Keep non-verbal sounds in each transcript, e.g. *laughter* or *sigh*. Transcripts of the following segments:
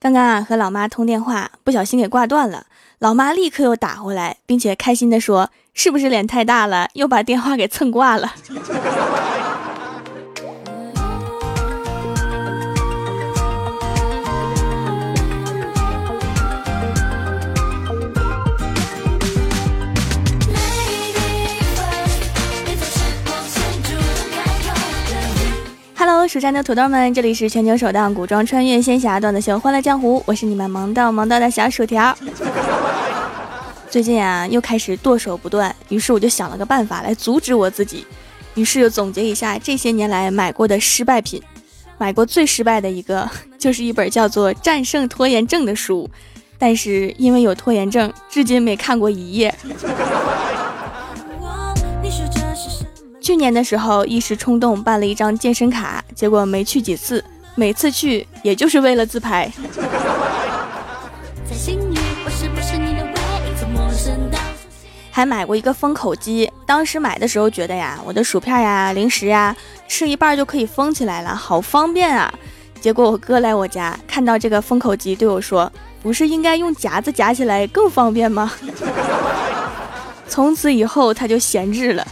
刚刚啊和老妈通电话，不小心给挂断了，老妈立刻又打回来，并且开心地说：“是不是脸太大了，又把电话给蹭挂了？” *laughs* 蜀山的土豆们，这里是全球首档古装穿越仙侠段子秀《欢乐江湖》，我是你们萌到萌到的小薯条。*laughs* 最近啊，又开始剁手不断，于是我就想了个办法来阻止我自己，于是又总结一下这些年来买过的失败品。买过最失败的一个，*laughs* 就是一本叫做《战胜拖延症》的书，但是因为有拖延症，至今没看过一页。去年的时候，一时冲动办了一张健身卡，结果没去几次，每次去也就是为了自拍。还买过一个封口机，当时买的时候觉得呀，我的薯片呀、零食呀，吃一半就可以封起来了，好方便啊。结果我哥来我家，看到这个封口机，对我说：“不是应该用夹子夹起来更方便吗？”从此以后，他就闲置了。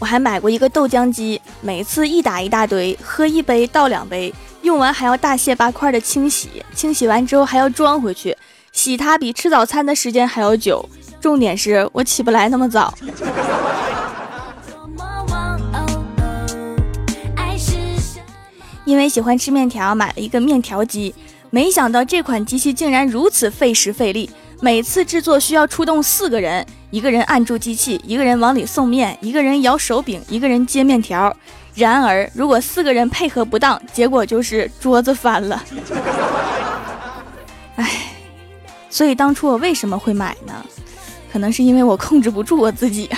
我还买过一个豆浆机，每次一打一大堆，喝一杯倒两杯，用完还要大卸八块的清洗，清洗完之后还要装回去，洗它比吃早餐的时间还要久。重点是我起不来那么早。因为喜欢吃面条，买了一个面条机，没想到这款机器竟然如此费时费力，每次制作需要出动四个人。一个人按住机器，一个人往里送面，一个人摇手柄，一个人接面条。然而，如果四个人配合不当，结果就是桌子翻了。*laughs* 唉，所以当初我为什么会买呢？可能是因为我控制不住我自己。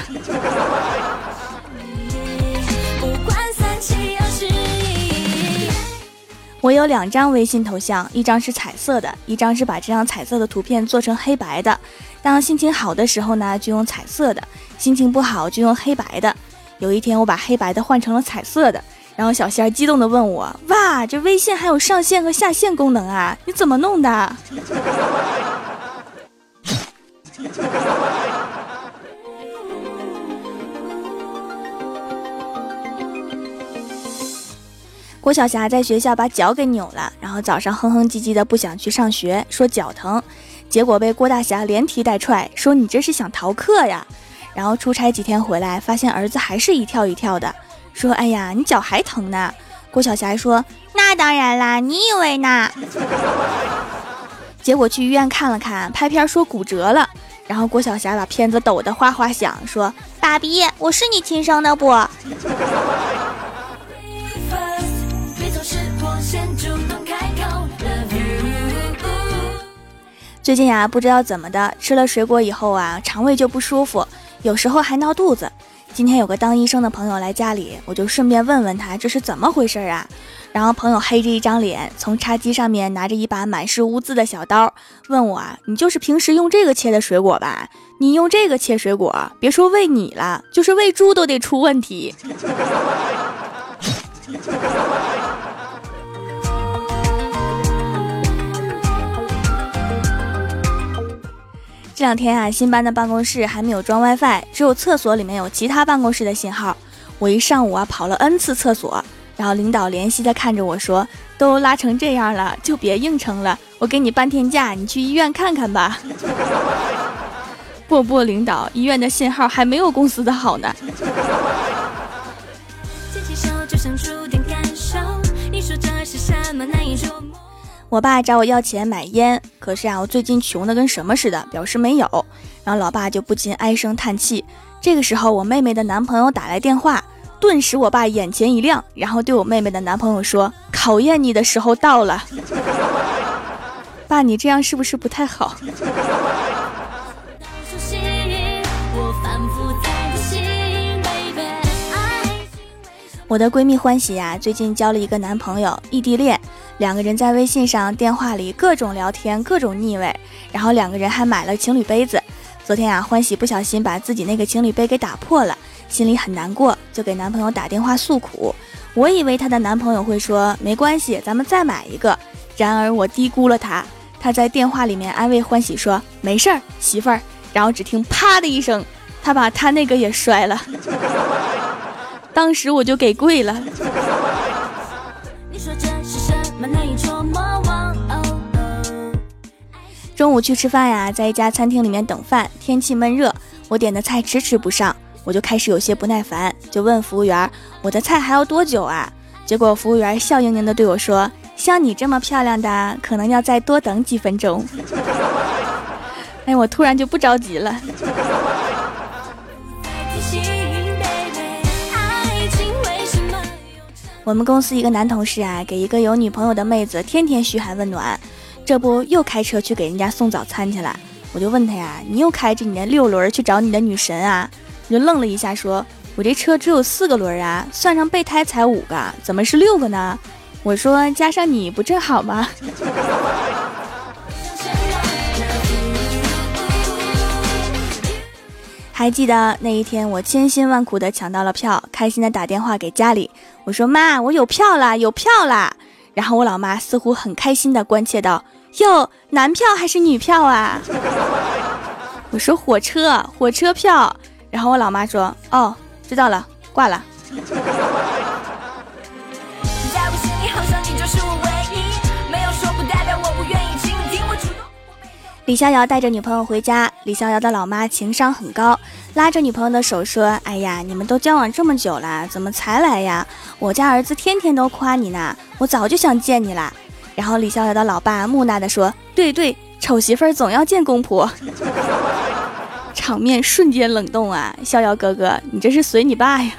我有两张微信头像，一张是彩色的，一张是把这张彩色的图片做成黑白的。当心情好的时候呢，就用彩色的；心情不好就用黑白的。有一天，我把黑白的换成了彩色的，然后小仙儿激动地问我：“哇，这微信还有上线和下线功能啊？你怎么弄的？”郭晓霞在学校把脚给扭了，然后早上哼哼唧唧的不想去上学，说脚疼，结果被郭大侠连踢带踹，说你这是想逃课呀。然后出差几天回来，发现儿子还是一跳一跳的，说哎呀，你脚还疼呢。郭晓霞说那当然啦，你以为呢？*laughs* 结果去医院看了看，拍片说骨折了。然后郭晓霞把片子抖得哗哗响，说爸比，我是你亲生的不？最近呀，不知道怎么的，吃了水果以后啊，肠胃就不舒服，有时候还闹肚子。今天有个当医生的朋友来家里，我就顺便问问他这是怎么回事啊。然后朋友黑着一张脸，从茶几上面拿着一把满是污渍的小刀，问我啊：“你就是平时用这个切的水果吧？你用这个切水果，别说喂你了，就是喂猪都得出问题。”这两天啊，新搬的办公室还没有装 WiFi，只有厕所里面有其他办公室的信号。我一上午啊跑了 N 次厕所，然后领导怜惜的看着我说：“都拉成这样了，就别硬撑了，我给你半天假，你去医院看看吧。*laughs* ”不不，领导，医院的信号还没有公司的好呢。我爸找我要钱买烟，可是啊，我最近穷的跟什么似的，表示没有。然后老爸就不禁唉声叹气。这个时候，我妹妹的男朋友打来电话，顿时我爸眼前一亮，然后对我妹妹的男朋友说：“考验你的时候到了。*laughs* ”爸，你这样是不是不太好？我的闺蜜欢喜呀，最近交了一个男朋友，异地恋。两个人在微信上、电话里各种聊天，各种腻味，然后两个人还买了情侣杯子。昨天啊，欢喜不小心把自己那个情侣杯给打破了，心里很难过，就给男朋友打电话诉苦。我以为她的男朋友会说没关系，咱们再买一个。然而我低估了他，他在电话里面安慰欢喜说没事儿，媳妇儿。然后只听啪的一声，他把他那个也摔了。当时我就给跪了。中午去吃饭呀，在一家餐厅里面等饭，天气闷热，我点的菜迟迟不上，我就开始有些不耐烦，就问服务员：“我的菜还要多久啊？”结果服务员笑盈盈的对我说：“像你这么漂亮的，可能要再多等几分钟。*laughs* ”哎，我突然就不着急了。我们公司一个男同事啊，给一个有女朋友的妹子天天嘘寒问暖。这不又开车去给人家送早餐去了？我就问他呀，你又开着你的六轮去找你的女神啊？就愣了一下，说：“我这车只有四个轮啊，算上备胎才五个，怎么是六个呢？”我说：“加上你不正好吗？” *laughs* 还记得那一天，我千辛万苦的抢到了票，开心的打电话给家里，我说：“妈，我有票啦，有票啦！”然后我老妈似乎很开心的关切道：“哟，男票还是女票啊？”我说：“火车，火车票。”然后我老妈说：“哦，知道了，挂了。”李逍遥带着女朋友回家，李逍遥的老妈情商很高，拉着女朋友的手说：“哎呀，你们都交往这么久了，怎么才来呀？我家儿子天天都夸你呢，我早就想见你了。”然后李逍遥的老爸木讷地说：“对对，丑媳妇儿总要见公婆。*laughs* ”场面瞬间冷冻啊！逍遥哥哥，你这是随你爸呀？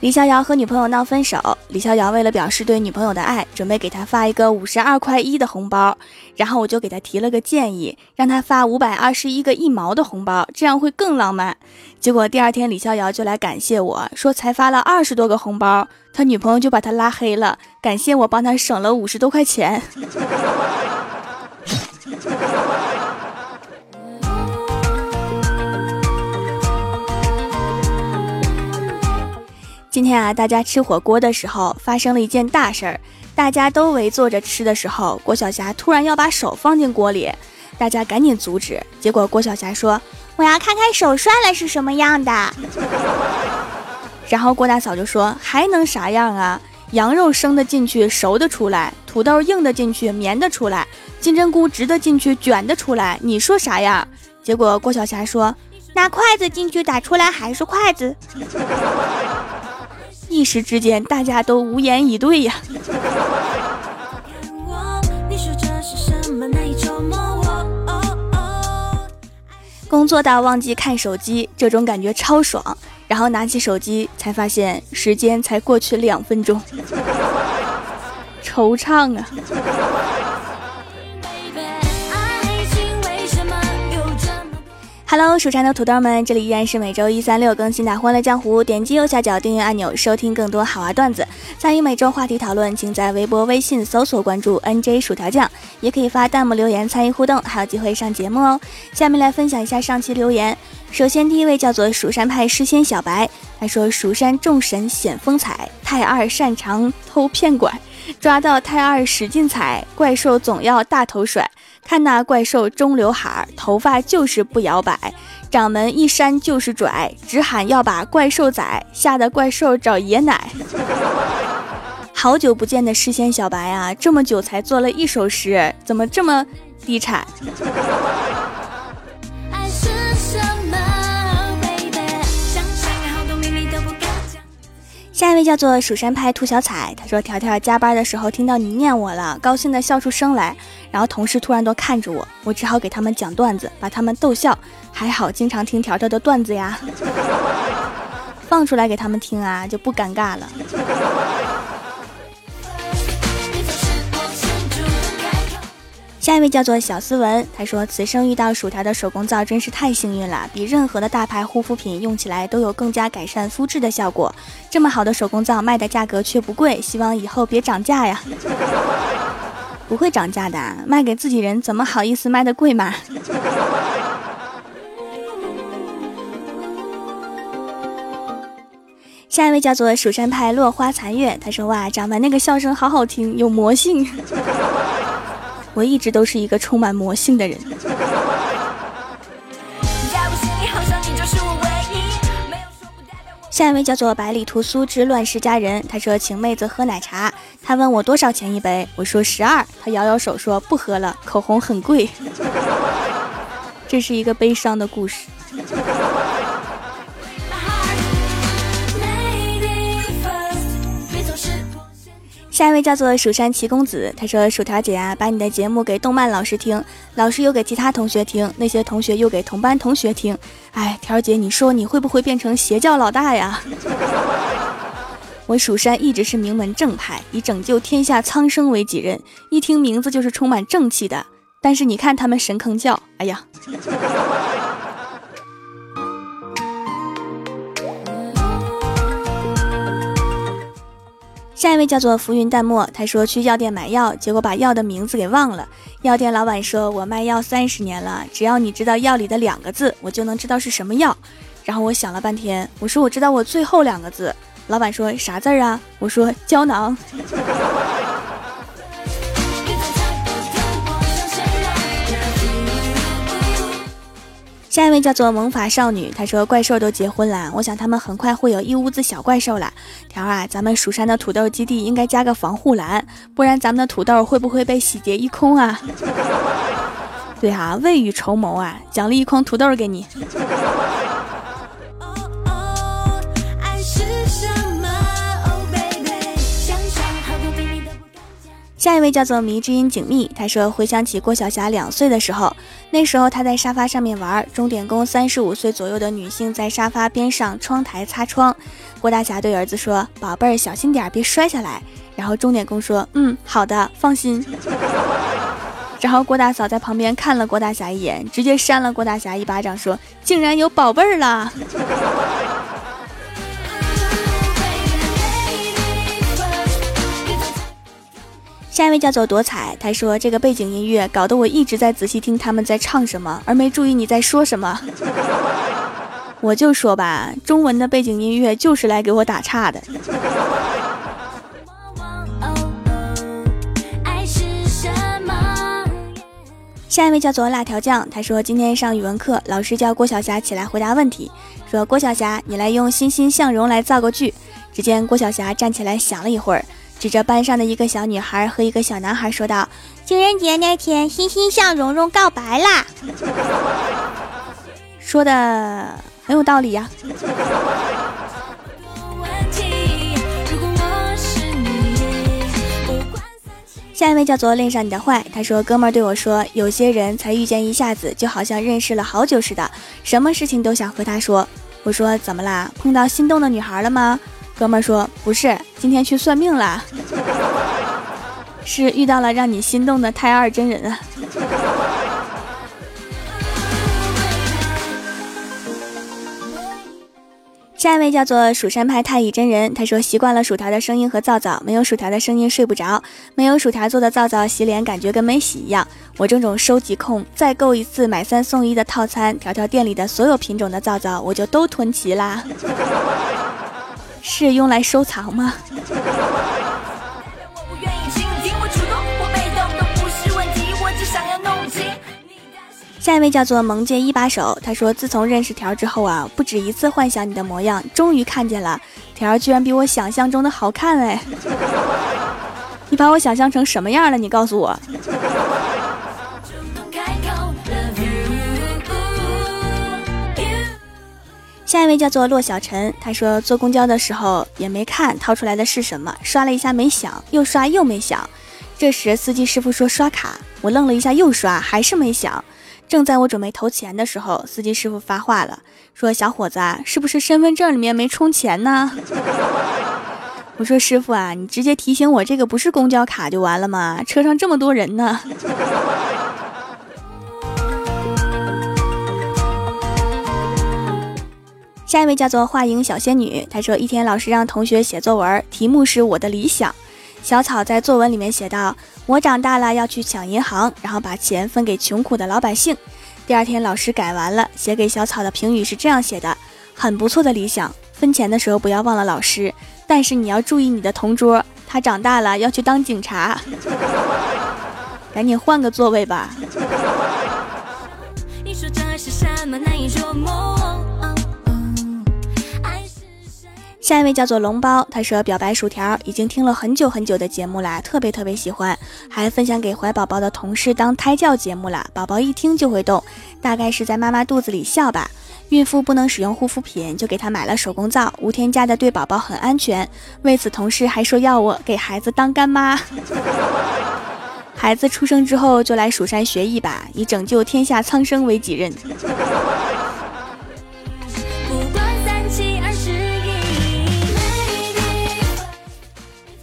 李逍遥和女朋友闹分手，李逍遥为了表示对女朋友的爱，准备给她发一个五十二块一的红包，然后我就给他提了个建议，让他发五百二十一个一毛的红包，这样会更浪漫。结果第二天李逍遥就来感谢我说，才发了二十多个红包，他女朋友就把他拉黑了，感谢我帮他省了五十多块钱。*laughs* 今天啊，大家吃火锅的时候发生了一件大事儿，大家都围坐着吃的时候，郭晓霞突然要把手放进锅里，大家赶紧阻止。结果郭晓霞说：“我要看看手摔了是什么样的。*laughs* ”然后郭大嫂就说：“还能啥样啊？羊肉生的进去，熟的出来；土豆硬的进去，绵的出来；金针菇直的进去，卷的出来。你说啥样？”结果郭晓霞说：“拿筷子进去打出来还是筷子。*laughs* ”一时之间，大家都无言以对呀。工作到忘记看手机，这种感觉超爽。然后拿起手机，才发现时间才过去两分钟，*laughs* 惆怅啊。Hello，蜀山的土豆们，这里依然是每周一、三、六更新的《欢乐江湖》。点击右下角订阅按钮，收听更多好玩段子。参与每周话题讨论，请在微博、微信搜索关注 “nj 薯条酱”，也可以发弹幕留言参与互动，还有机会上节目哦。下面来分享一下上期留言。首先，第一位叫做蜀山派诗仙小白，他说：“蜀山众神显风采，太二擅长偷骗拐，抓到太二使劲踩，怪兽总要大头甩。”看那怪兽中刘海，头发就是不摇摆，掌门一扇就是拽，只喊要把怪兽宰，吓得怪兽找爷奶。*laughs* 好久不见的诗仙小白啊，这么久才做了一首诗，怎么这么低产？下一位叫做蜀山派兔小彩，他说：“条条加班的时候听到你念我了，高兴的笑出声来。然后同事突然都看着我，我只好给他们讲段子，把他们逗笑。还好经常听条条的段子呀，放出来给他们听啊，就不尴尬了。”下一位叫做小斯文，他说：“此生遇到薯条的手工皂真是太幸运了，比任何的大牌护肤品用起来都有更加改善肤质的效果。这么好的手工皂卖的价格却不贵，希望以后别涨价呀。”不会涨价的，卖给自己人怎么好意思卖的贵嘛？下一位叫做蜀山派落花残月，他说哇，掌门那个笑声好好听，有魔性。*laughs* 我一直都是一个充满魔性的人。下一位叫做百里屠苏之乱世佳人，他说请妹子喝奶茶，他问我多少钱一杯，我说十二，他摇摇手说不喝了，口红很贵。*laughs* 这是一个悲伤的故事。下一位叫做蜀山奇公子，他说：“薯条姐啊，把你的节目给动漫老师听，老师又给其他同学听，那些同学又给同班同学听。哎，条姐，你说你会不会变成邪教老大呀？” *laughs* 我蜀山一直是名门正派，以拯救天下苍生为己任，一听名字就是充满正气的。但是你看他们神坑教，哎呀。下一位叫做浮云淡漠，他说去药店买药，结果把药的名字给忘了。药店老板说：“我卖药三十年了，只要你知道药里的两个字，我就能知道是什么药。”然后我想了半天，我说：“我知道我最后两个字。”老板说：“啥字儿啊？”我说：“胶囊。”下一位叫做萌法少女，她说怪兽都结婚了，我想他们很快会有一屋子小怪兽了。条啊，咱们蜀山的土豆基地应该加个防护栏，不然咱们的土豆会不会被洗劫一空啊？对哈，未雨绸缪啊，奖励一筐土豆给你。下一位叫做迷之音景密，他说回想起郭晓霞两岁的时候，那时候他在沙发上面玩，钟点工三十五岁左右的女性在沙发边上窗台擦窗，郭大侠对儿子说：“宝贝儿，小心点，别摔下来。”然后钟点工说：“嗯，好的，放心。” *laughs* 然后郭大嫂在旁边看了郭大侠一眼，直接扇了郭大侠一巴掌，说：“竟然有宝贝儿了！”下一位叫做朵彩，他说这个背景音乐搞得我一直在仔细听他们在唱什么，而没注意你在说什么。*laughs* 我就说吧，中文的背景音乐就是来给我打岔的。下一位叫做辣条酱，他说今天上语文课，老师叫郭晓霞起来回答问题，说郭晓霞，你来用欣欣向荣来造个句。只见郭晓霞站起来想了一会儿。指着班上的一个小女孩和一个小男孩说道：“情人节那天，欣欣向蓉蓉告白啦。*laughs* ”说的很有道理呀。下一位叫做恋上你的坏，他说：“哥们儿对我说，有些人才遇见一下子，就好像认识了好久似的，什么事情都想和他说。”我说：“怎么啦？碰到心动的女孩了吗？”哥们说不是，今天去算命了，*laughs* 是遇到了让你心动的太二真人啊。*laughs* 下一位叫做蜀山派太乙真人，他说习惯了薯条的声音和皂皂，没有薯条的声音睡不着，没有薯条做的皂皂洗脸感觉跟没洗一样。我这种收集控，再购一次买三送一的套餐，条条店里的所有品种的皂皂我就都囤齐啦。*laughs* 是用来收藏吗？下一位叫做萌界一把手，他说自从认识条之后啊，不止一次幻想你的模样，终于看见了，条居然比我想象中的好看哎！你把我想象成什么样了？你告诉我。下一位叫做骆小晨，他说坐公交的时候也没看掏出来的是什么，刷了一下没响，又刷又没响。这时司机师傅说刷卡，我愣了一下又刷还是没响。正在我准备投钱的时候，司机师傅发话了，说小伙子，是不是身份证里面没充钱呢？*laughs* 我说师傅啊，你直接提醒我这个不是公交卡就完了吗？车上这么多人呢。下一位叫做画影小仙女，她说一天老师让同学写作文，题目是我的理想。小草在作文里面写道：“我长大了要去抢银行，然后把钱分给穷苦的老百姓。”第二天老师改完了，写给小草的评语是这样写的：“很不错的理想，分钱的时候不要忘了老师，但是你要注意你的同桌，他长大了要去当警察，*laughs* 赶紧换个座位吧。*laughs* ”你说这是什么难以捉摸？下一位叫做龙包，他说表白薯条已经听了很久很久的节目啦，特别特别喜欢，还分享给怀宝宝的同事当胎教节目了。宝宝一听就会动，大概是在妈妈肚子里笑吧。孕妇不能使用护肤品，就给他买了手工皂，无添加的，对宝宝很安全。为此，同事还说要我给孩子当干妈。孩子出生之后就来蜀山学艺吧，以拯救天下苍生为己任。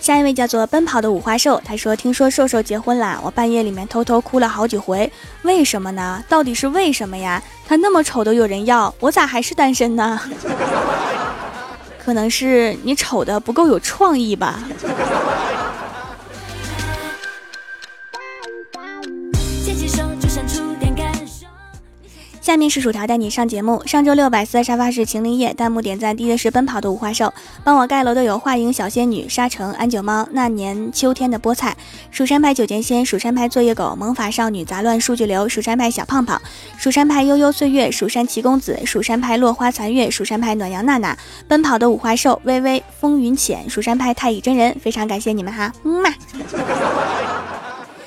下一位叫做奔跑的五花兽，他说：“听说瘦瘦结婚啦，我半夜里面偷偷哭了好几回，为什么呢？到底是为什么呀？他那么丑都有人要，我咋还是单身呢？*laughs* 可能是你丑的不够有创意吧。”下面是薯条带你上节目。上周六百四沙发是晴林叶，弹幕点赞低的是奔跑的五花兽。帮我盖楼的有画影小仙女、沙城、安九猫、那年秋天的菠菜、蜀山派九剑仙、蜀山派作业狗、萌法少女、杂乱数据流、蜀山派小胖胖、蜀山派悠悠岁月、蜀山奇公子、蜀山派落花残月、蜀山派暖阳娜娜、奔跑的五花兽、微微风云浅、蜀山派太乙真人。非常感谢你们哈，嗯嘛。